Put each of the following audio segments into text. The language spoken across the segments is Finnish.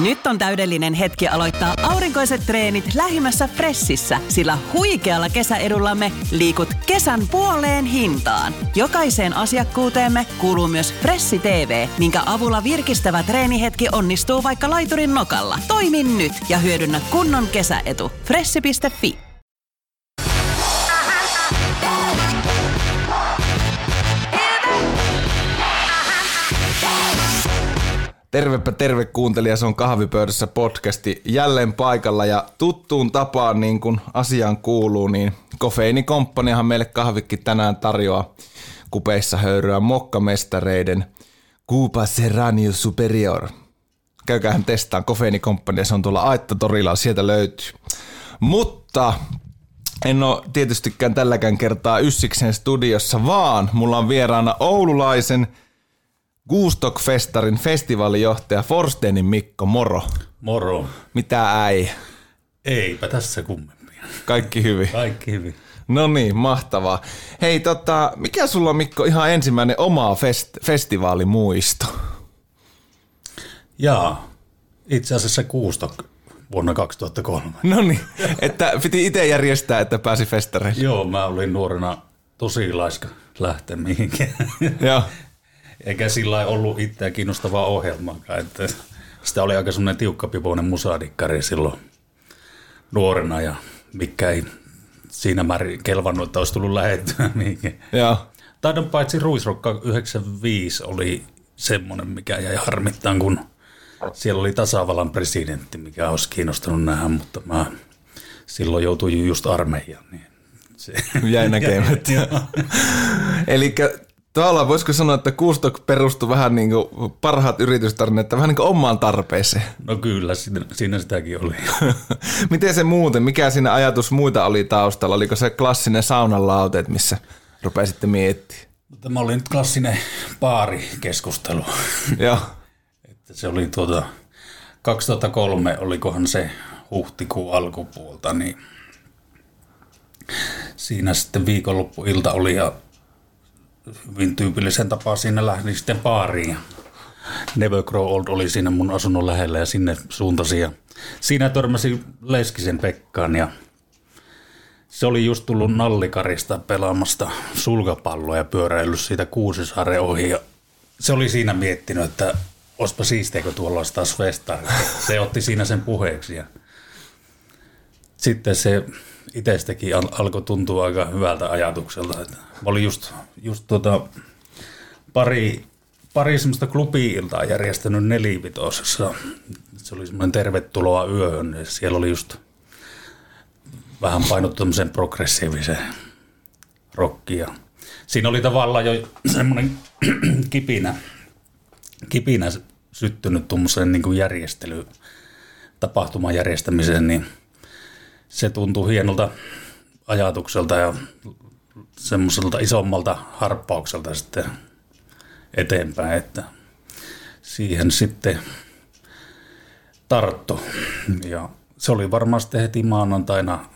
Nyt on täydellinen hetki aloittaa aurinkoiset treenit lähimmässä Fressissä, sillä huikealla kesäedullamme liikut kesän puoleen hintaan. Jokaiseen asiakkuuteemme kuuluu myös Fressi TV, minkä avulla virkistävä treenihetki onnistuu vaikka laiturin nokalla. Toimin nyt ja hyödynnä kunnon kesäetu. Fressi.fi Tervepä terve kuuntelija, se on Kahvipöydässä podcasti jälleen paikalla ja tuttuun tapaan niin kuin asiaan kuuluu, niin Kofeini Komppaniahan meille kahvikki tänään tarjoaa kupeissa höyryä mokkamestareiden Cuba Serranio Superior. Käykäähän testaan Kofeini Komppania, se on tuolla Aitta-torilla, sieltä löytyy. Mutta en ole tietystikään tälläkään kertaa Yssiksen studiossa, vaan mulla on vieraana oululaisen – Gustock-festarin festivaalijohtaja Forstenin Mikko, moro. Moro. Mitä äi? Eipä tässä kummemmin. Kaikki hyvin? Kaikki hyvin. No niin, mahtavaa. Hei, tota, mikä sulla on Mikko ihan ensimmäinen oma fest- festivaalimuisto? Jaa, itse asiassa Gustock vuonna 2003. No niin, että piti itse järjestää, että pääsi festareille. Joo, mä olin nuorena tosi laiska lähteä mihinkään. Joo. Eikä sillä ollut itseä kiinnostavaa ohjelmaa. Että sitä oli aika semmoinen tiukkapipoinen musadikkari silloin nuorena ja mikä ei siinä määrin kelvannut, että olisi tullut lähettyä mihinkin. Joo. Taidon paitsi Ruisrokka 95 oli semmoinen, mikä jäi harmittaan, kun siellä oli tasavallan presidentti, mikä olisi kiinnostanut nähdä, mutta mä silloin joutuin just armeijaan. Niin se jäi näkemättä. Eli Tavallaan voisiko sanoa, että Kustok perustui vähän niin kuin parhaat yritystarinat, vähän niin kuin omaan tarpeeseen. No kyllä, siinä, siinä sitäkin oli. Miten se muuten, mikä siinä ajatus muita oli taustalla? Oliko se klassinen saunan lauteet, missä rupesitte miettimään? Tämä oli nyt klassinen paarikeskustelu. Joo. että se oli tuota, 2003, olikohan se huhtikuun alkupuolta, niin siinä sitten viikonloppuilta oli ja hyvin tyypillisen tapaa siinä lähdin sitten baariin. Never Grow Old oli siinä mun asunnon lähellä ja sinne suuntasin. Ja siinä törmäsin Leskisen Pekkaan ja se oli just tullut Nallikarista pelaamasta sulkapalloa ja pyöräillyt siitä Kuusisaaren ohi. Ja se oli siinä miettinyt, että olisipa siisteekö tuolla olisi taas. Se otti siinä sen puheeksi ja sitten se itsestäkin al- alkoi tuntua aika hyvältä ajatukselta. Että mä olin just, just tuota, pari, pari semmoista klubi-iltaa järjestänyt nelivitosessa. Se oli semmoinen tervetuloa yöhön. Ja siellä oli just vähän painottu tämmöisen progressiivisen rockia. Siinä oli tavallaan jo semmoinen kipinä, kipinä syttynyt tuommoiseen niin järjestely, tapahtuman järjestämiseen, niin – se tuntui hienolta ajatukselta ja semmoiselta isommalta harppaukselta sitten eteenpäin, että siihen sitten tarttu. Ja se oli varmasti heti maanantaina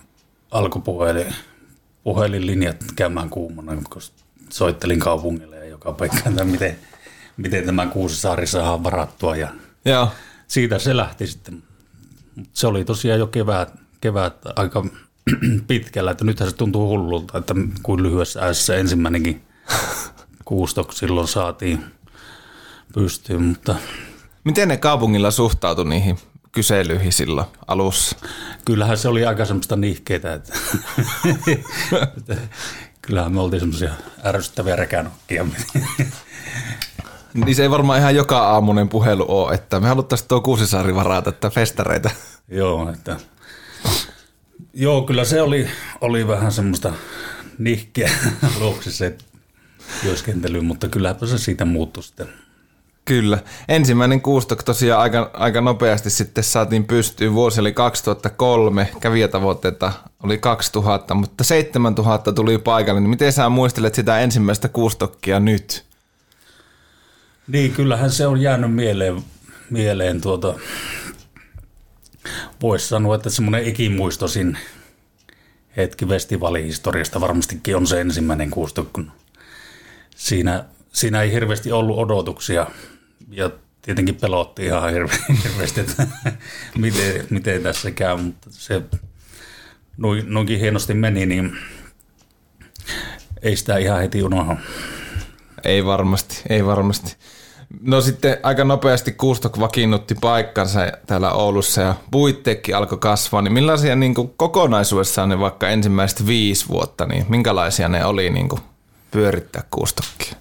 alkupuhelin puhelinlinjat käymään kuumana, kun soittelin kaupungille ja joka paikkaan, että miten, miten tämä Kuusisaari saadaan varattua. Ja Joo. Siitä se lähti sitten. Se oli tosiaan jo kevät, kevät aika pitkällä, että nythän se tuntuu hullulta, että kuin lyhyessä ajassa ensimmäinenkin kuustok silloin saatiin pystyyn, mutta... Miten ne kaupungilla suhtautui niihin kyselyihin silloin alussa? Kyllähän se oli aika semmoista nihkeitä, että kyllähän me oltiin semmoisia ärsyttäviä rekänokkia. niin se ei varmaan ihan joka aamunen puhelu ole, että me haluttaisiin tuo Kuusisaari varata, että festareita. Joo, että Joo, kyllä se oli, oli vähän semmoista nihkeä aluksi se työskentely, mutta kylläpä se siitä muuttui sitten. Kyllä. Ensimmäinen kuustok tosiaan aika, aika nopeasti sitten saatiin pystyyn. Vuosi oli 2003, kävijätavoitteita oli 2000, mutta 7000 tuli paikalle. Niin miten sä muistelet sitä ensimmäistä kuustokkia nyt? Niin, kyllähän se on jäänyt mieleen, mieleen tuota, voisi sanoa, että semmoinen ikimuistosin hetki festivaalihistoriasta varmastikin on se ensimmäinen kuusto, kun siinä, siinä ei hirveästi ollut odotuksia ja tietenkin pelotti ihan hirveästi, että miten, miten tässä käy, mutta se noinkin hienosti meni, niin ei sitä ihan heti unohda. Ei varmasti, ei varmasti. No sitten aika nopeasti Kuustok vakiinnutti paikkansa täällä Oulussa ja puitteekki alkoi kasvaa, niin millaisia niin kuin kokonaisuudessaan ne vaikka ensimmäiset viisi vuotta, niin minkälaisia ne oli niin kuin pyörittää Kuustokkia?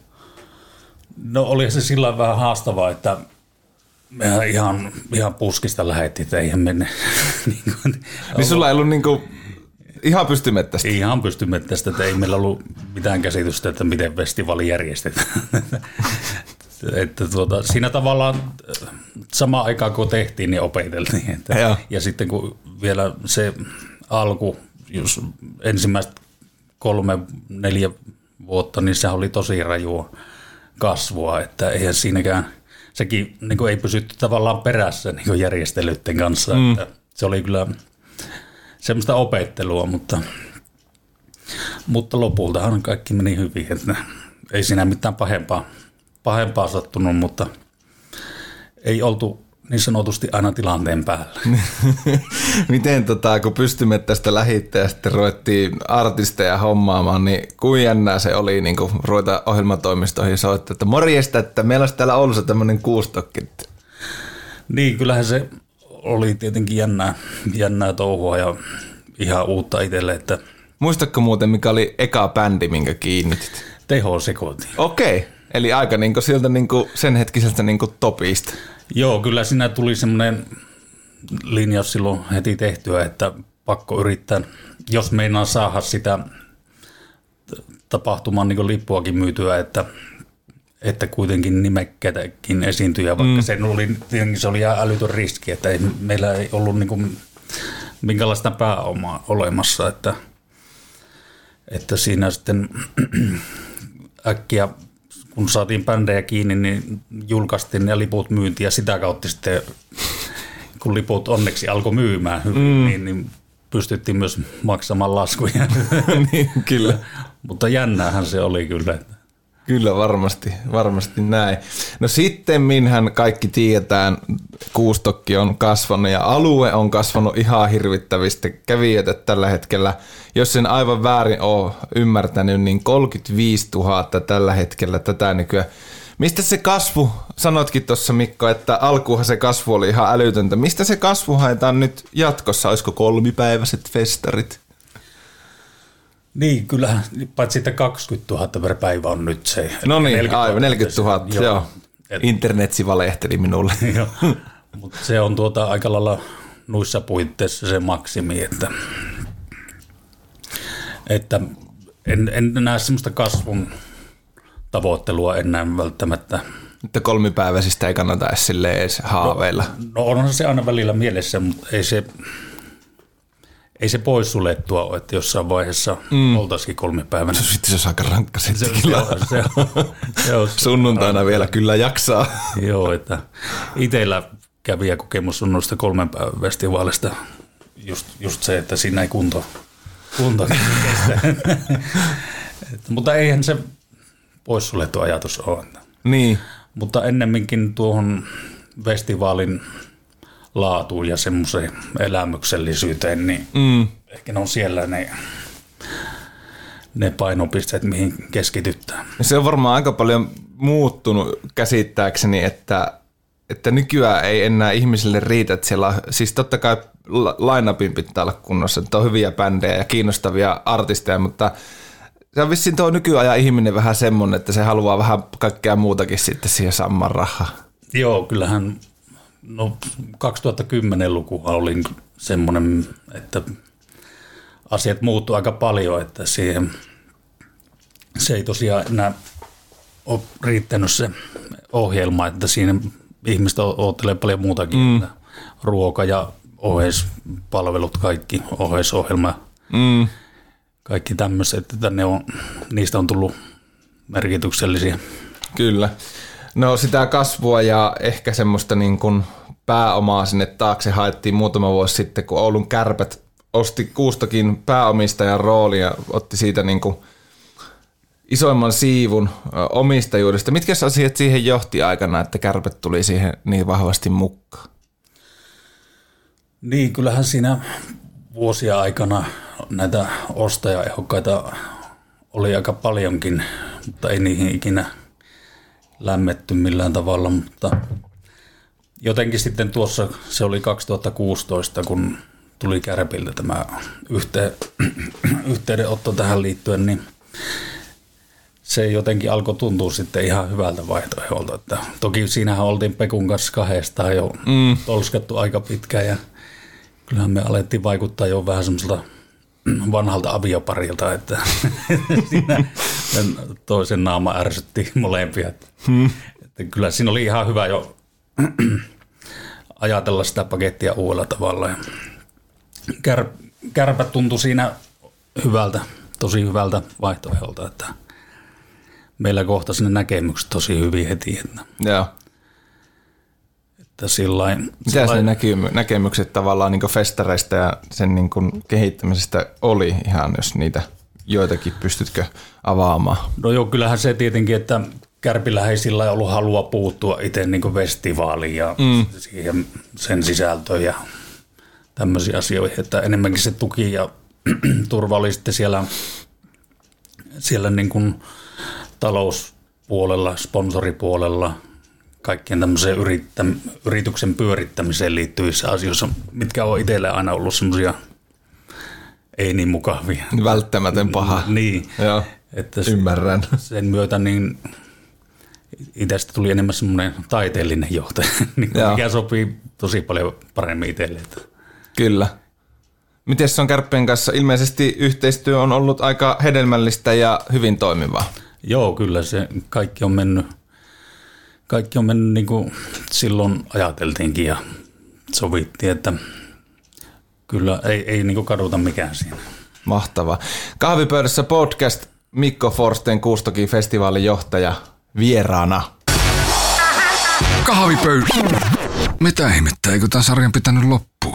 No oli se sillä vähän haastavaa, että me ihan, ihan puskista lähetti, että eihän mene. niin, kuin, niin sulla ei ollut niin kuin Ihan pystymettästä. Ihan pystymettästä, että ei meillä ollut mitään käsitystä, että miten festivaali järjestetään. että tuota, siinä tavallaan äh, sama aikaa kun tehtiin, niin opeteltiin. Että, ja sitten kun vielä se alku, jos ensimmäistä kolme, neljä vuotta, niin se oli tosi rajua kasvua, että eihän siinäkään, sekin niin kuin ei pysytty tavallaan perässä niin järjestelyiden kanssa. Mm. Että se oli kyllä semmoista opettelua, mutta, mutta lopultahan kaikki meni hyvin. Että ei siinä mitään pahempaa, pahempaa sattunut, mutta ei oltu niin sanotusti aina tilanteen päällä. Miten tota, kun pystymme tästä lähitte ja sitten ruvettiin artisteja hommaamaan, niin kuin jännää se oli niin kuin ruveta ohjelmatoimistoihin soittaa, että morjesta, että meillä olisi täällä Oulussa tämmöinen kuustokki. Niin, kyllähän se oli tietenkin jännää, jännää touhua ja ihan uutta itselle. Että Muistatko muuten, mikä oli eka bändi, minkä kiinnitit? Teho sekoitin. Okei, okay. Eli aika niinku sieltä niinku sen hetkisestä niinku topista. Joo, kyllä siinä tuli semmoinen linjaus silloin heti tehtyä, että pakko yrittää, jos meinaa saada sitä tapahtuman niin lippuakin myytyä, että että kuitenkin nimekkäitäkin esiintyjä, vaikka mm. se oli, se oli ihan älytön riski, että ei, meillä ei ollut niin kuin minkälaista pääomaa olemassa, että, että siinä sitten äkkiä kun saatiin bändejä kiinni, niin julkaistiin ne liput myynti ja sitä kautta sitten, kun liput onneksi alkoi myymään hyvin, mm. niin, niin pystyttiin myös maksamaan laskuja. niin, kyllä. Mutta jännäähän se oli kyllä. Kyllä varmasti, varmasti näin. No sitten minhän kaikki tiedetään, kuustokki on kasvanut ja alue on kasvanut ihan hirvittävistä kävijöitä tällä hetkellä. Jos sen aivan väärin ole ymmärtänyt, niin 35 000 tällä hetkellä tätä nykyään. Mistä se kasvu, sanotkin tuossa Mikko, että alkuhan se kasvu oli ihan älytöntä. Mistä se kasvu haetaan nyt jatkossa? Olisiko kolmipäiväiset festarit? Niin, kyllä, paitsi että 20 000 per päivä on nyt se. No niin, 40 aivan, 40 000, joo. joo. Et, Internet valehteli minulle. mutta se on tuota aika lailla nuissa puitteissa se maksimi, että, että en, en näe semmoista kasvun tavoittelua enää välttämättä. Että kolmipäiväisistä ei kannata edes, edes haaveilla. No, no onhan se aina välillä mielessä, mutta ei se, ei se pois suljettua ole, että jossain vaiheessa mm. oltaisikin kolme päivänä. Se, sitten se olisi aika rankka se, se, se, se, se on, Sunnuntaina rankka. vielä kyllä jaksaa. Joo, että itsellä kävi kokemus on noista kolmen päivän festivaalista just, just se, että siinä ei kunto, kunto kestä. mutta eihän se pois suljettu ajatus ole. Niin. Mutta ennemminkin tuohon festivaalin laatuun ja semmoiseen elämyksellisyyteen, niin mm. ehkä ne on siellä ne, ne painopisteet, mihin keskitytään. Se on varmaan aika paljon muuttunut käsittääkseni, että, että nykyään ei enää ihmisille riitä, että siellä siis totta kai line pitää olla kunnossa, että on hyviä bändejä ja kiinnostavia artisteja, mutta se on vissiin tuo nykyajan ihminen vähän semmoinen, että se haluaa vähän kaikkea muutakin sitten siihen saman rahaa. Joo, kyllähän No 2010-luku oli semmoinen, että asiat muuttu aika paljon, että siihen, se ei tosiaan enää ole riittänyt se ohjelma, että siinä ihmistä oottelee paljon muutakin, mm. ruoka ja oheispalvelut, kaikki oheisohjelma, mm. kaikki tämmöiset, että ne on, niistä on tullut merkityksellisiä. Kyllä. No sitä kasvua ja ehkä semmoista niin kuin pääomaa sinne taakse haettiin muutama vuosi sitten, kun Oulun kärpät osti Kuustokin pääomistajan rooli ja otti siitä niin kuin isoimman siivun omistajuudesta. Mitkä asiat siihen johti aikana, että kärpät tuli siihen niin vahvasti mukaan? Niin, kyllähän siinä vuosia aikana näitä ostajaehokkaita oli aika paljonkin, mutta ei niihin ikinä lämmetty millään tavalla, mutta jotenkin sitten tuossa, se oli 2016, kun tuli Kärpiltä tämä yhteen, yhteydenotto tähän liittyen, niin se jotenkin alkoi tuntua sitten ihan hyvältä vaihtoehdolta. Että toki siinähän oltiin Pekun kanssa kahdestaan jo mm. tolskattu aika pitkään ja kyllähän me alettiin vaikuttaa jo vähän semmoiselta vanhalta avioparilta, että siinä toisen naama ärsytti molempia. Hmm. Että kyllä siinä oli ihan hyvä jo ajatella sitä pakettia uudella tavalla. Kär, kärpä tuntui siinä hyvältä, tosi hyvältä vaihtoehdolta, että meillä kohtasi ne näkemykset tosi hyvin heti. Että Joo. Että sillain, Mitä sillain, ne näkemykset tavallaan niin festareista ja sen niin kehittämisestä oli ihan, jos niitä joitakin pystytkö avaamaan? No joo, kyllähän se tietenkin, että Kärpillä ei sillä ollut halua puuttua itse niin festivaaliin ja mm. siihen, sen sisältöön ja tämmöisiin asioihin, että enemmänkin se tuki ja turva oli sitten siellä, siellä niin kuin talouspuolella, sponsoripuolella, kaikkien tämmöiseen yrittä, yrityksen pyörittämiseen liittyvissä asioissa, mitkä on itselle aina ollut semmoisia ei niin mukavia. Välttämätön paha. Niin. Joo, että ymmärrän. Sen myötä niin itsestä tuli enemmän semmoinen taiteellinen johtaja, niin mikä sopii tosi paljon paremmin itselle. Kyllä. Miten se on Kärppien kanssa? Ilmeisesti yhteistyö on ollut aika hedelmällistä ja hyvin toimivaa. Joo, kyllä se kaikki on mennyt, kaikki on mennyt niin kuin silloin ajateltiinkin ja sovittiin, että kyllä ei, ei niin kuin kaduta mikään siinä. Mahtava. Kahvipöydässä podcast Mikko Forsten Kuustokin festivaalin johtaja vieraana. Kahvipöydä. Mitä ihmettä, eikö tämän sarjan pitänyt loppua?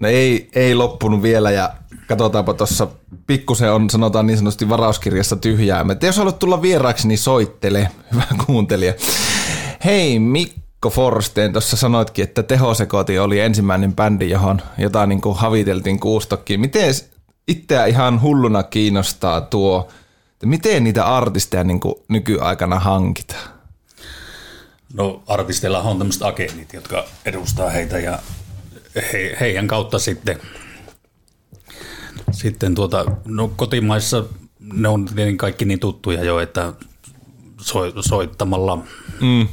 No ei, ei loppunut vielä ja katsotaanpa tuossa pikkusen on sanotaan niin sanotusti varauskirjassa tyhjää. Mutta jos haluat tulla vieraaksi, niin soittele, hyvä kuuntelija. Hei Mikko Forsteen, tuossa sanoitkin, että Tehosekoti oli ensimmäinen bändi, johon jotain niin kuin haviteltiin kuustokkiin. Miten itseä ihan hulluna kiinnostaa tuo, että miten niitä artisteja niin kuin nykyaikana hankitaan? No artisteilla on tämmöiset agentit, jotka edustaa heitä ja he, heidän kautta sitten, sitten tuota, no kotimaissa ne on tietenkin kaikki niin tuttuja jo, että so, soittamalla mm.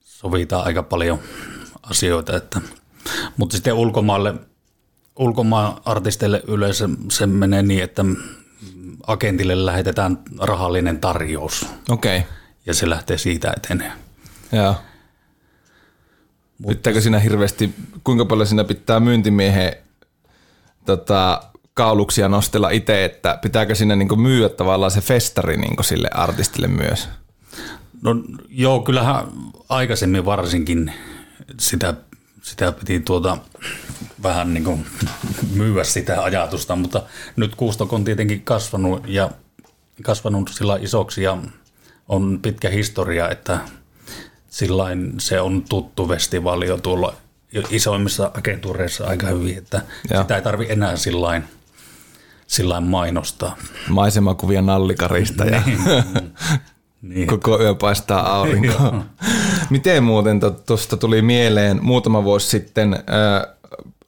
sovitaan aika paljon asioita, että, mutta sitten ulkomaalle, ulkomaan artisteille yleensä se menee niin, että agentille lähetetään rahallinen tarjous. Okei. Okay. Ja se lähtee siitä eteneen. Joo. Mutta... Pitääkö siinä hirveästi, kuinka paljon siinä pitää myyntimiehen tota, kauluksia nostella itse, että pitääkö siinä niinku myyä tavallaan se festari niinku sille artistille myös? No joo, kyllähän aikaisemmin varsinkin sitä, sitä piti tuota, vähän niin kuin myyä sitä ajatusta, mutta nyt Kuustok on tietenkin kasvanut ja kasvanut sillä isoksi ja on pitkä historia, että sillain se on tuttu festivaali jo tuolla isoimmissa agentuureissa aika hyvin, että ja. sitä ei tarvi enää sillain, sillain mainostaa. Maisemakuvia nallikarista ja niin. niin. koko yö paistaa aurinko. Miten muuten tuosta tuli mieleen muutama vuosi sitten äh,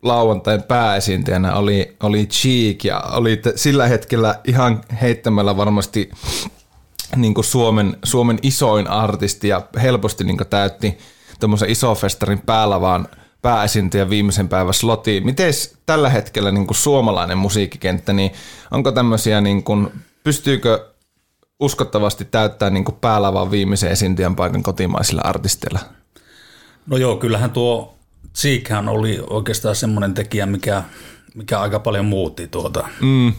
lauantain pääesiintäjänä oli, oli Cheek ja oli sillä hetkellä ihan heittämällä varmasti niin kuin Suomen, Suomen isoin artisti ja helposti niin kuin täytti tuommoisen isofestarin päällä vaan pääesiintyjä viimeisen päivän slotiin. Miten tällä hetkellä niin kuin suomalainen musiikkikenttä, niin onko tämmöisiä, niin kuin, pystyykö uskottavasti täyttää niin kuin päällä vaan viimeisen esiintyjän paikan kotimaisilla artisteilla? No joo, kyllähän tuo Seekhän oli oikeastaan semmoinen tekijä, mikä, mikä aika paljon muutti tuota, mm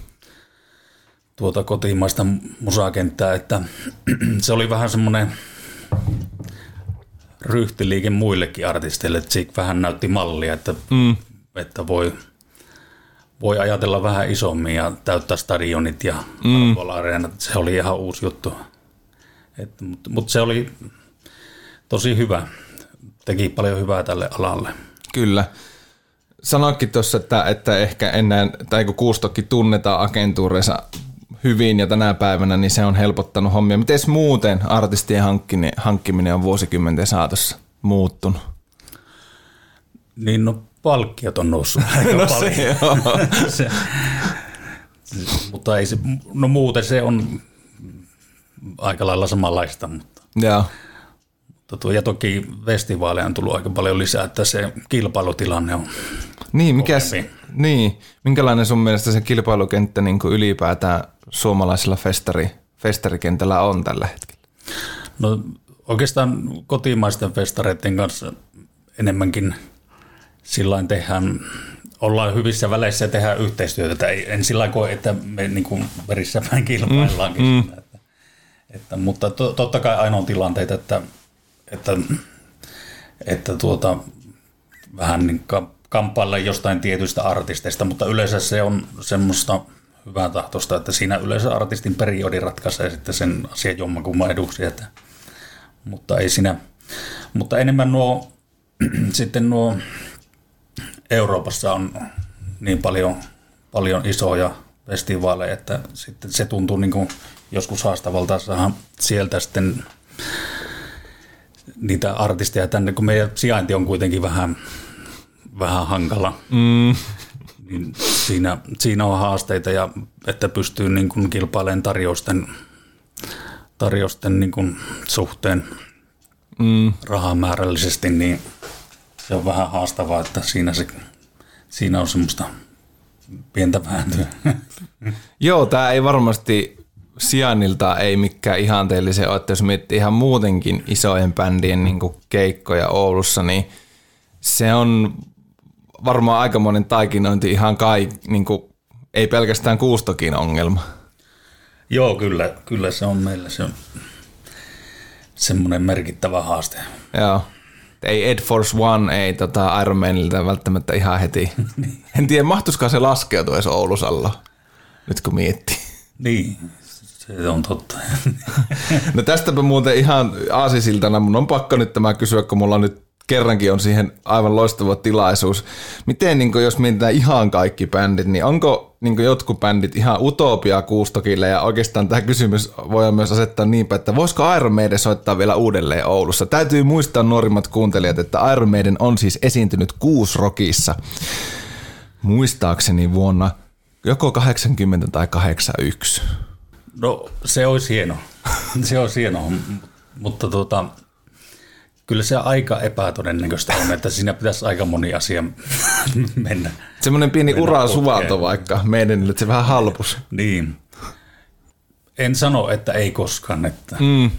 tuota kotimaista musakenttää, että se oli vähän semmoinen ryhtiliike muillekin artisteille. Zik vähän näytti mallia, että, mm. että voi, voi ajatella vähän isommin ja täyttää stadionit ja mm. Se oli ihan uusi juttu. Mutta mut se oli tosi hyvä. Teki paljon hyvää tälle alalle. Kyllä. Sanoikin tuossa, että, että ehkä ennen, tai kun Kuustokki tunnetaan agentuureissa hyvin ja tänä päivänä, niin se on helpottanut hommia. Miten muuten artistien hankkiminen, hankkiminen on vuosikymmenten saatossa muuttunut? Niin no palkkiot on noussut aika no paljon. Se, se, mutta ei se, no muuten se on aika lailla samanlaista. Mutta, Joo. Tuo, ja toki festivaaleja on tullut aika paljon lisää, että se kilpailutilanne on niin, mikäs, niin, minkälainen sun mielestä se kilpailukenttä niin kuin ylipäätään suomalaisella festari, festarikentällä on tällä hetkellä? No oikeastaan kotimaisten festareiden kanssa enemmänkin sillä tehdään, ollaan hyvissä väleissä ja tehdään yhteistyötä. Ei, en sillä koe, että me niin kuin verissä päin kilpaillaankin. Mm, mm. Että, että, mutta to, totta kai aina on tilanteita, että, että, että tuota, vähän niin kamppailla jostain tietyistä artisteista, mutta yleensä se on semmoista hyvää tahtosta, että siinä yleensä artistin periodi ratkaisee sitten sen asian jommankumman eduksi. Että, mutta ei siinä, mutta enemmän nuo, sitten nuo Euroopassa on niin paljon, paljon isoja festivaaleja, että sitten se tuntuu niin kuin joskus haastavalta saada sieltä sitten niitä artisteja tänne, kun meidän sijainti on kuitenkin vähän, vähän hankala. Mm. Niin siinä, siinä on haasteita, ja että pystyy niin kuin kilpailemaan tarjousten, tarjousten niin kuin suhteen mm. rahamäärällisesti, niin se on vähän haastavaa, että siinä, se, siinä on semmoista pientä vääntöä. Joo, tämä ei varmasti sijainnilta ei mikään ihanteellisen ole, että jos miettii ihan muutenkin isojen bändien niin keikkoja Oulussa, niin se on varmaan aikamoinen taikinointi ihan kai, niin kuin, ei pelkästään kuustokin ongelma. Joo, kyllä, kyllä se on meillä se on semmoinen merkittävä haaste. Joo ei Ed Force One, ei tota Iron Manilta välttämättä ihan heti. Niin. en tiedä, mahtuisikaan se laskeutua edes Oulusalla, nyt kun miettii. Niin, se on totta. no tästäpä muuten ihan aasisiltana, mun on pakko nyt tämä kysyä, kun mulla nyt kerrankin on siihen aivan loistava tilaisuus. Miten, niin jos mietitään ihan kaikki bändit, niin onko niin jotkut bändit ihan utopia kuustokille ja oikeastaan tämä kysymys voi myös asettaa niinpä, että voisiko Iron Maiden soittaa vielä uudelleen Oulussa? Täytyy muistaa nuorimmat kuuntelijat, että Iron Maiden on siis esiintynyt Kuusrokissa muistaakseni vuonna joko 80 tai 81. No se olisi hieno, se olisi hieno, mutta tuota, kyllä se aika epätodennäköistä on, että siinä pitäisi aika moni asia mennä. Semmoinen pieni urasuvalto vaikka meidän, että se vähän halpus. Niin. En sano, että ei koskaan. Että. Mm.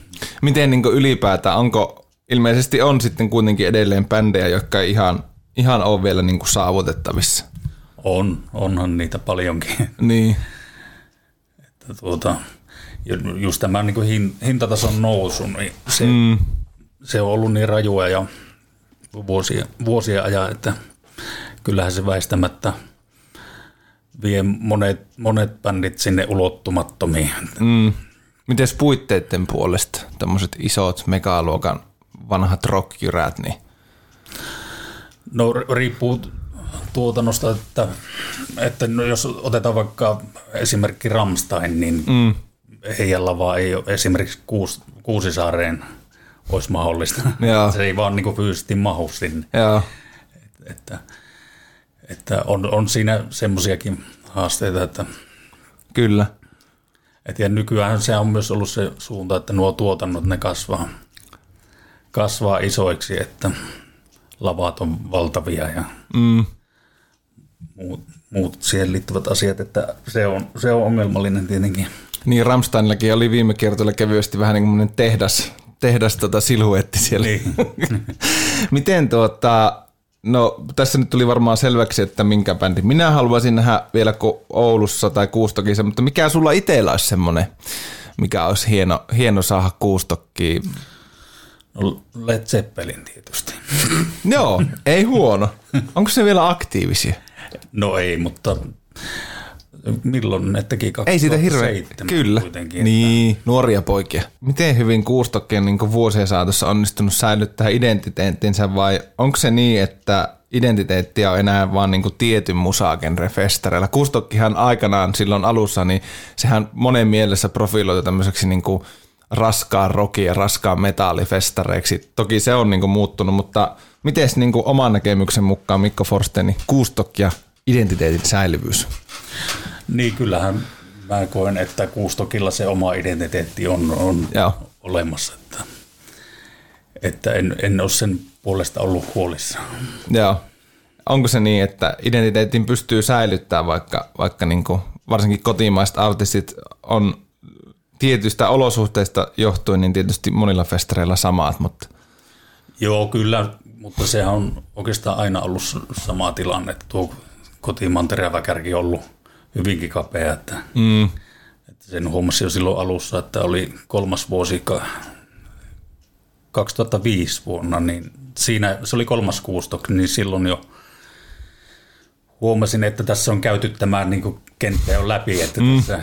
Miten niin ylipäätään, onko, ilmeisesti on sitten kuitenkin edelleen bändejä, jotka ei ihan, ihan ole vielä niin saavutettavissa? On, onhan niitä paljonkin. Niin. Että tuota, just tämä niin hintatason nousu, niin se, mm se on ollut niin rajua ja vuosia, vuosia ajan, että kyllähän se väistämättä vie monet, monet bändit sinne ulottumattomiin. Mm. Miten puitteiden puolesta, tämmöiset isot megaluokan vanhat rockjyrät, niin? No riippuu tuotannosta, että, että no jos otetaan vaikka esimerkki Ramstein, niin mm. heidän lava ei ole esimerkiksi Kuus, Kuusisaareen – olisi mahdollista. Se ei vaan niin fyysisesti mahu sinne. Joo. Että, että on, on siinä semmoisiakin haasteita, että Kyllä. Et ja nykyään se on myös ollut se suunta, että nuo tuotannot ne kasvaa, kasvaa isoiksi, että lavat on valtavia ja mm. Muut, muut siihen liittyvät asiat, että se on, se on ongelmallinen tietenkin. Niin, Ramsteinillakin oli viime kertoilla kevyesti vähän niin kuin tehdas, tehdas tota siluetti siellä. Niin. Miten tuota, no tässä nyt tuli varmaan selväksi, että minkä bändi minä haluaisin nähdä vielä Oulussa tai Kuustokissa, mutta mikä sulla itsellä olisi semmoinen, mikä olisi hieno, hieno saada Kuustokkiin? No Led Zeppelin tietysti. Joo, ei huono. Onko se vielä aktiivisia? No ei, mutta milloin ne teki Ei siitä hirveän, 2007 kyllä, kuitenkin. niin, nuoria poikia. Miten hyvin Kuustokki on niin vuosien saatossa onnistunut säilyttää identiteettinsä vai onko se niin, että identiteettiä on enää vaan niin tietyn musagenre festareilla? Kuustokkihan aikanaan silloin alussa, niin sehän monen mielessä profiloitu tämmöiseksi niin raskaan roki ja raskaan metallifestareiksi. Toki se on niin muuttunut, mutta miten niin oman näkemyksen mukaan Mikko Forsteni Kuustokki ja identiteetin säilyvyys? Niin kyllähän mä koen, että Kuustokilla se oma identiteetti on, on Joo. olemassa. Että, että en, en ole sen puolesta ollut huolissaan. Joo. Onko se niin, että identiteetin pystyy säilyttämään, vaikka, vaikka niin kuin, varsinkin kotimaiset artistit on tietystä olosuhteista johtuen, niin tietysti monilla festareilla samat, mutta Joo, kyllä, mutta sehän on oikeastaan aina ollut sama tilanne. Tuo kotimaan teräväkärki on ollut hyvinkin kapea, että, mm. että sen huomasi jo silloin alussa, että oli kolmas vuosi ka- 2005 vuonna, niin siinä, se oli kolmas kuustok, niin silloin jo huomasin, että tässä on käyty tämä niin kenttä jo läpi, että mm. tässä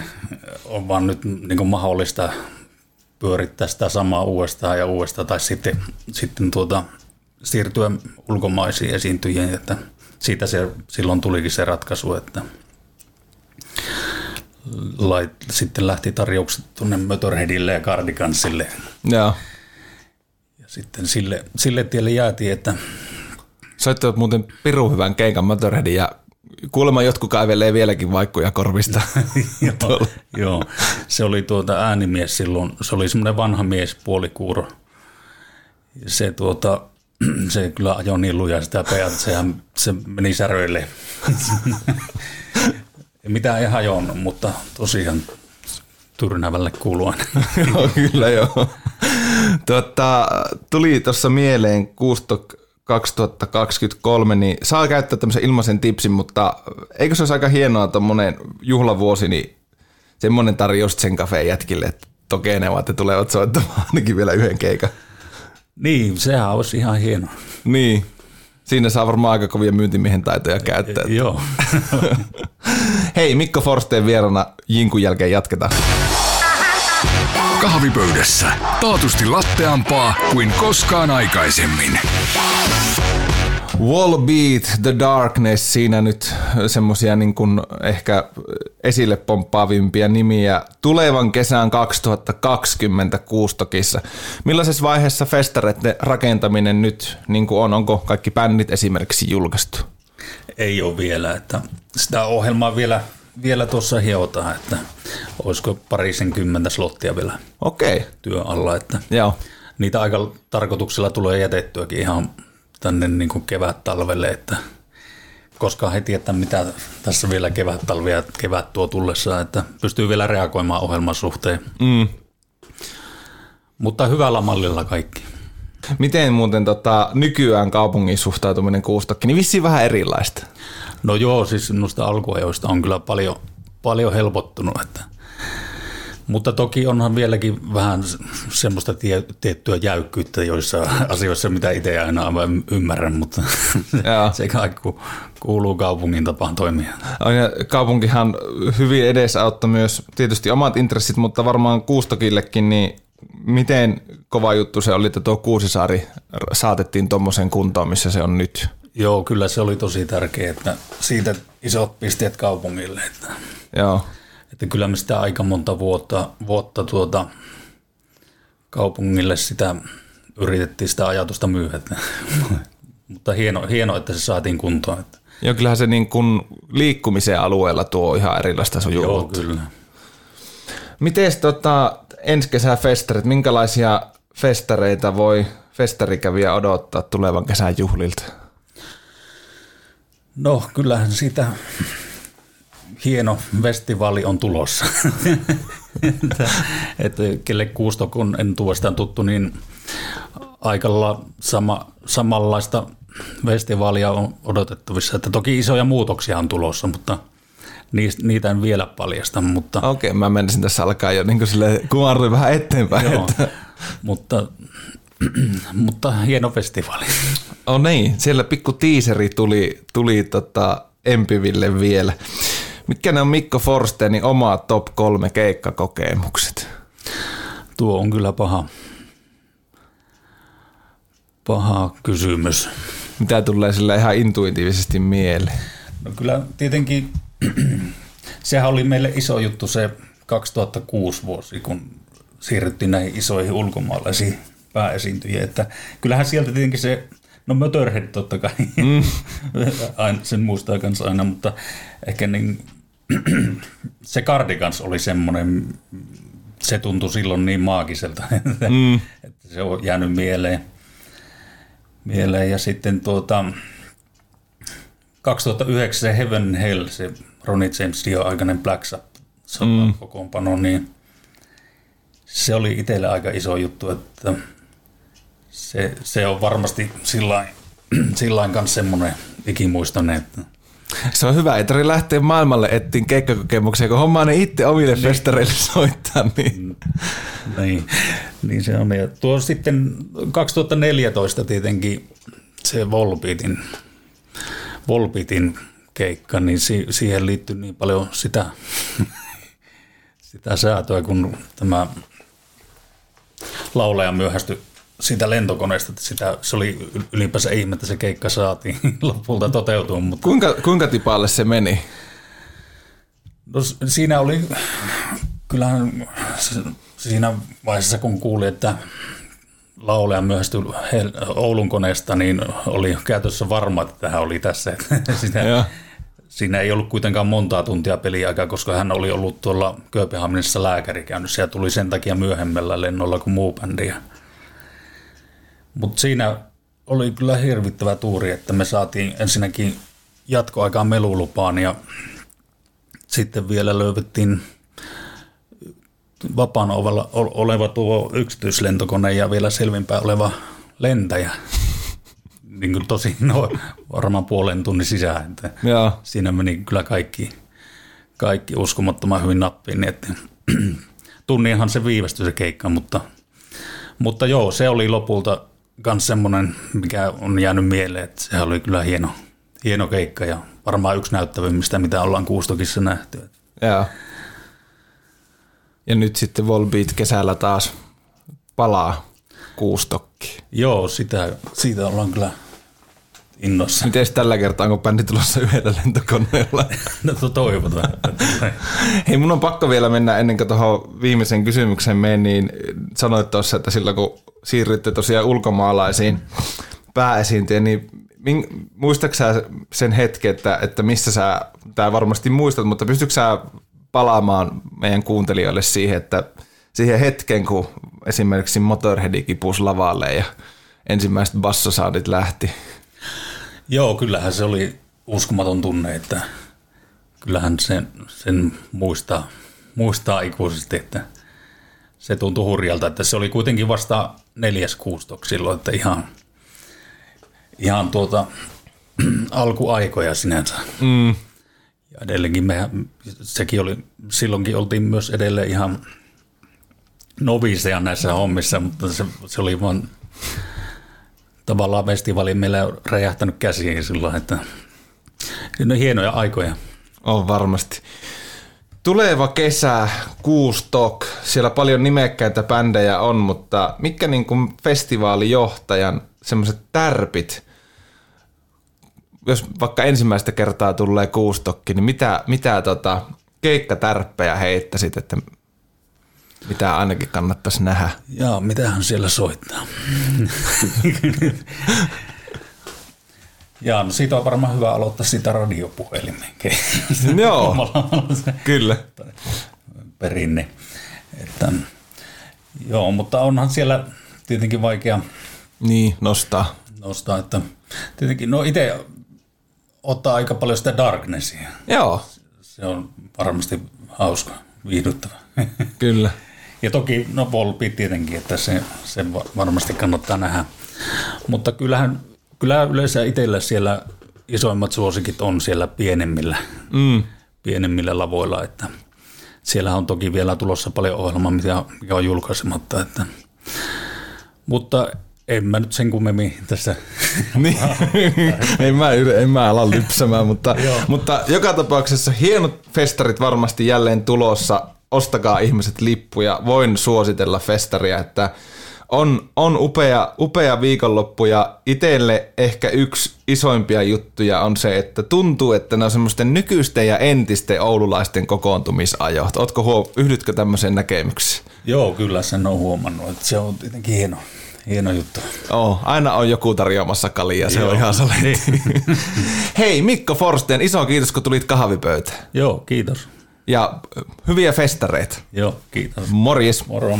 on vaan nyt niin mahdollista pyörittää sitä samaa uudestaan ja uudestaan, tai sitten, sitten tuota, siirtyä ulkomaisiin esiintyjiin, että siitä se silloin tulikin se ratkaisu, että lait, sitten lähti tarjoukset tuonne Motorheadille ja Cardigansille. joo. Ja sitten sille, sille tielle jäätiin, että Soittivat muuten piru hyvän keikan Motorheadin ja kuulemma jotkut kaivelee vieläkin vaikkuja korvista. joo, joo, se oli tuota äänimies silloin, se oli semmoinen vanha mies, puolikuuro. Se, tuota, se kyllä ajoi niin lujaa sitä peät, sehän, se meni säröille. Ei mitään ei hajonnut, mutta tosiaan tyrnävälle kuuluu joo, kyllä joo. Tuota, tuli tuossa mieleen Kuustok 2023, niin saa käyttää tämmöisen ilmaisen tipsin, mutta eikö se olisi aika hienoa tuommoinen juhlavuosi, niin semmoinen tarjous sen kafeen jätkille, että tokenevat, että tulevat soittamaan ainakin vielä yhden keikan. niin, sehän olisi ihan hieno. Niin. Siinä saa varmaan aika kovia myyntimiehen taitoja käyttää. Joo. Hei, Mikko Forsteen vierana Jinkun jälkeen jatketaan. Kahvipöydässä. Taatusti latteampaa kuin koskaan aikaisemmin. Wallbeat, The Darkness, siinä nyt semmosia niin kuin ehkä esille pomppaavimpia nimiä tulevan kesän 2020 Kuustokissa. Millaisessa vaiheessa festareiden rakentaminen nyt niin kuin on? Onko kaikki bändit esimerkiksi julkaistu? Ei ole vielä, että sitä ohjelmaa vielä, vielä tuossa hiotaan, että olisiko parisenkymmentä slottia vielä Okei, työn alla, että joo. niitä aika tarkoituksella tulee jätettyäkin ihan tänne niin kuin kevät-talvelle, että koska he tietää, mitä tässä vielä kevät-talvi ja kevät tuo tullessaan, että pystyy vielä reagoimaan ohjelman suhteen. Mm. Mutta hyvällä mallilla kaikki. Miten muuten tota, nykyään kaupungin suhtautuminen Kuustokki, niin vissiin vähän erilaista. No joo, siis noista alkuajoista on kyllä paljon, paljon helpottunut, että mutta toki onhan vieläkin vähän semmoista tie, tiettyä jäykkyyttä joissa asioissa, mitä itse aina aivan ymmärrän, mutta se kaikki kuuluu kaupungin tapaan toimia. Ja kaupunkihan hyvin edesauttoi myös tietysti omat intressit, mutta varmaan Kuustokillekin, niin miten kova juttu se oli, että tuo Kuusisaari saatettiin tuommoiseen kuntoon, missä se on nyt? Joo, kyllä se oli tosi tärkeää, että siitä isot pisteet kaupungille, että, Joo. Että kyllä me sitä aika monta vuotta, vuotta tuota, kaupungille sitä yritettiin sitä ajatusta myyä. Että, mutta hieno, hieno, että se saatiin kuntoon. Että, Joo, kyllähän se niin kuin liikkumisen alueella tuo ihan erilaista joo, sujuvuutta. kyllä. Miten tota, ensi kesän festarit, minkälaisia festareita voi festarikävijä odottaa tulevan kesän juhlilta? No kyllähän siitä hieno festivaali on tulossa. että, että kelle Kuusto, kun en tuostaan tuttu, niin aikalla sama, samanlaista festivaalia on odotettavissa. Että toki isoja muutoksia on tulossa, mutta niistä, niitä en vielä paljasta. Mutta, Okei, mä menisin tässä alkaa jo niin sille vähän eteenpäin. joo, Että, mutta, mutta hieno festivaali. oh niin, siellä pikku tiiseri tuli, tuli tota Empiville vielä. Mitkä ne on Mikko Forstenin oma top kolme keikkakokemukset? Tuo on kyllä paha, paha kysymys. Mitä tulee sillä ihan intuitiivisesti mieleen? No kyllä tietenkin, sehän oli meille iso juttu se 2006 vuosi, kun siirryttiin näihin isoihin ulkomaalaisiin pääesiintyjiin. Että kyllähän sieltä tietenkin se, no Motorhead totta kai, mm. sen muistaa kanssa aina, mutta ehkä niin, se Cardigans oli semmoinen, se tuntui silloin niin maagiselta, että, mm. että se on jäänyt mieleen. mieleen. Ja sitten tuota, 2009 se Heaven Hell, se Ronnie James Dio aikainen Black Sabbath mm. kokoonpano, niin se oli itselle aika iso juttu, että se, se on varmasti sillain kanssa semmoinen ikimuistoinen, että se on hyvä, ei tarvitse lähteä maailmalle ettiin keikkakokemuksia, kun hommaa ne itse omille niin. festareille soittaa. Niin. Mm. niin, niin se on. Ja tuo sitten 2014 tietenkin se Volbeatin, Volbeatin keikka, niin si- siihen liittyy niin paljon sitä, sitä säätöä, kun tämä laulaja myöhästyi siitä lentokoneesta, että sitä, se oli ylipäänsä ihme, että se keikka saatiin lopulta toteutua. Mutta... Kuinka, kuinka tipalle se meni? No, siinä oli, kyllähän siinä vaiheessa kun kuuli, että laulaja myöhästyi Oulun koneesta, niin oli käytössä varma, että tähän oli tässä. Sitä, siinä ei ollut kuitenkaan montaa tuntia peliaikaa, koska hän oli ollut tuolla Kööpenhaminassa lääkärikäynnissä ja tuli sen takia myöhemmällä lennolla kuin muu bändi. Mutta siinä oli kyllä hirvittävä tuuri, että me saatiin ensinnäkin jatkoaikaan melulupaan ja sitten vielä löydettiin vapaana oleva tuo yksityislentokone ja vielä selvinpäin oleva lentäjä. Niin kuin tosi, no, varmaan puolen tunnin sisään. Että Joo. Siinä meni kyllä kaikki, kaikki uskomattoman hyvin nappiin. Niin että, tunniinhan se viivästyi se keikka, mutta, mutta joo, se oli lopulta myös semmoinen, mikä on jäänyt mieleen, että se oli kyllä hieno, hieno keikka ja varmaan yksi näyttävimmistä, mitä ollaan Kuustokissa nähty. Joo. Ja nyt sitten Volbeat kesällä taas palaa Kuustokki. Joo, sitä, siitä ollaan kyllä innossa. Miten tällä kertaa, onko bändi tulossa yhdellä lentokoneella? no toivotaan. Hei, mun on pakko vielä mennä ennen kuin tuohon viimeisen kysymykseen menen, niin sanoit tuossa, että silloin kun siirrytte tosiaan ulkomaalaisiin pääesiintyjä, niin muistaaksä sen hetken, että, että missä sä, tämä varmasti muistat, mutta pystytkö sä palaamaan meidän kuuntelijoille siihen, että siihen hetken, kun esimerkiksi Motorhead kipusi lavalle ja ensimmäiset bassosaadit lähti? Joo, kyllähän se oli uskomaton tunne, että kyllähän sen, sen muistaa, muistaa ikuisesti, että se tuntui hurjalta, että se oli kuitenkin vasta neljäs kuustok silloin, että ihan, ihan tuota, alkuaikoja sinänsä. Mm. Ja edelleenkin me, sekin oli, silloinkin oltiin myös edelleen ihan noviseja näissä hommissa, mutta se, se oli vaan tavallaan festivaali meillä räjähtänyt käsiin silloin, että ne on hienoja aikoja. On varmasti. Tuleva kesä, Kuustok, siellä paljon nimekkäitä bändejä on, mutta mitkä niin kuin festivaalijohtajan semmoiset tärpit, jos vaikka ensimmäistä kertaa tulee Kuustokki, niin mitä, mitä tota, keikkatärppejä heittäisit, että mitä ainakin kannattaisi nähdä? Joo, mitähän siellä soittaa? Jaa, no siitä on varmaan hyvä aloittaa sitä radiopuhelimen. Joo, kyllä. Perinne. Että, joo, mutta onhan siellä tietenkin vaikea niin, nostaa. nostaa että tietenkin, no itse ottaa aika paljon sitä darknessia. Joo. Se on varmasti hauska, viihdyttävä. Kyllä. Ja toki, no Volpi tietenkin, että se, se varmasti kannattaa nähdä. Mutta kyllähän kyllä yleensä itsellä siellä isoimmat suosikit on siellä pienemmillä, mm. pienemmillä lavoilla, että siellä on toki vielä tulossa paljon ohjelmaa, mikä, mikä on julkaisematta. Että, mutta en mä nyt sen kummemmin tässä niin, en, mä, en mä ala lypsämään, mutta, mutta joka tapauksessa hienot festarit varmasti jälleen tulossa. Ostakaa ihmiset lippuja. Voin suositella festaria, että on, on upea, upea viikonloppu ja itselle ehkä yksi isoimpia juttuja on se, että tuntuu, että ne on semmoisten nykyisten ja entisten oululaisten kokoontumisajot. Ootko huo, yhdytkö tämmöiseen näkemykseen? Joo, kyllä sen on huomannut, että se on tietenkin hieno, hieno juttu. Oh, aina on joku tarjoamassa kalia, se Joo. on ihan saletti. Hei Mikko Forsten, iso kiitos kun tulit kahvipöytään. Joo, kiitos. Ja hyviä festareita. Joo, kiitos. Morjes. Moro.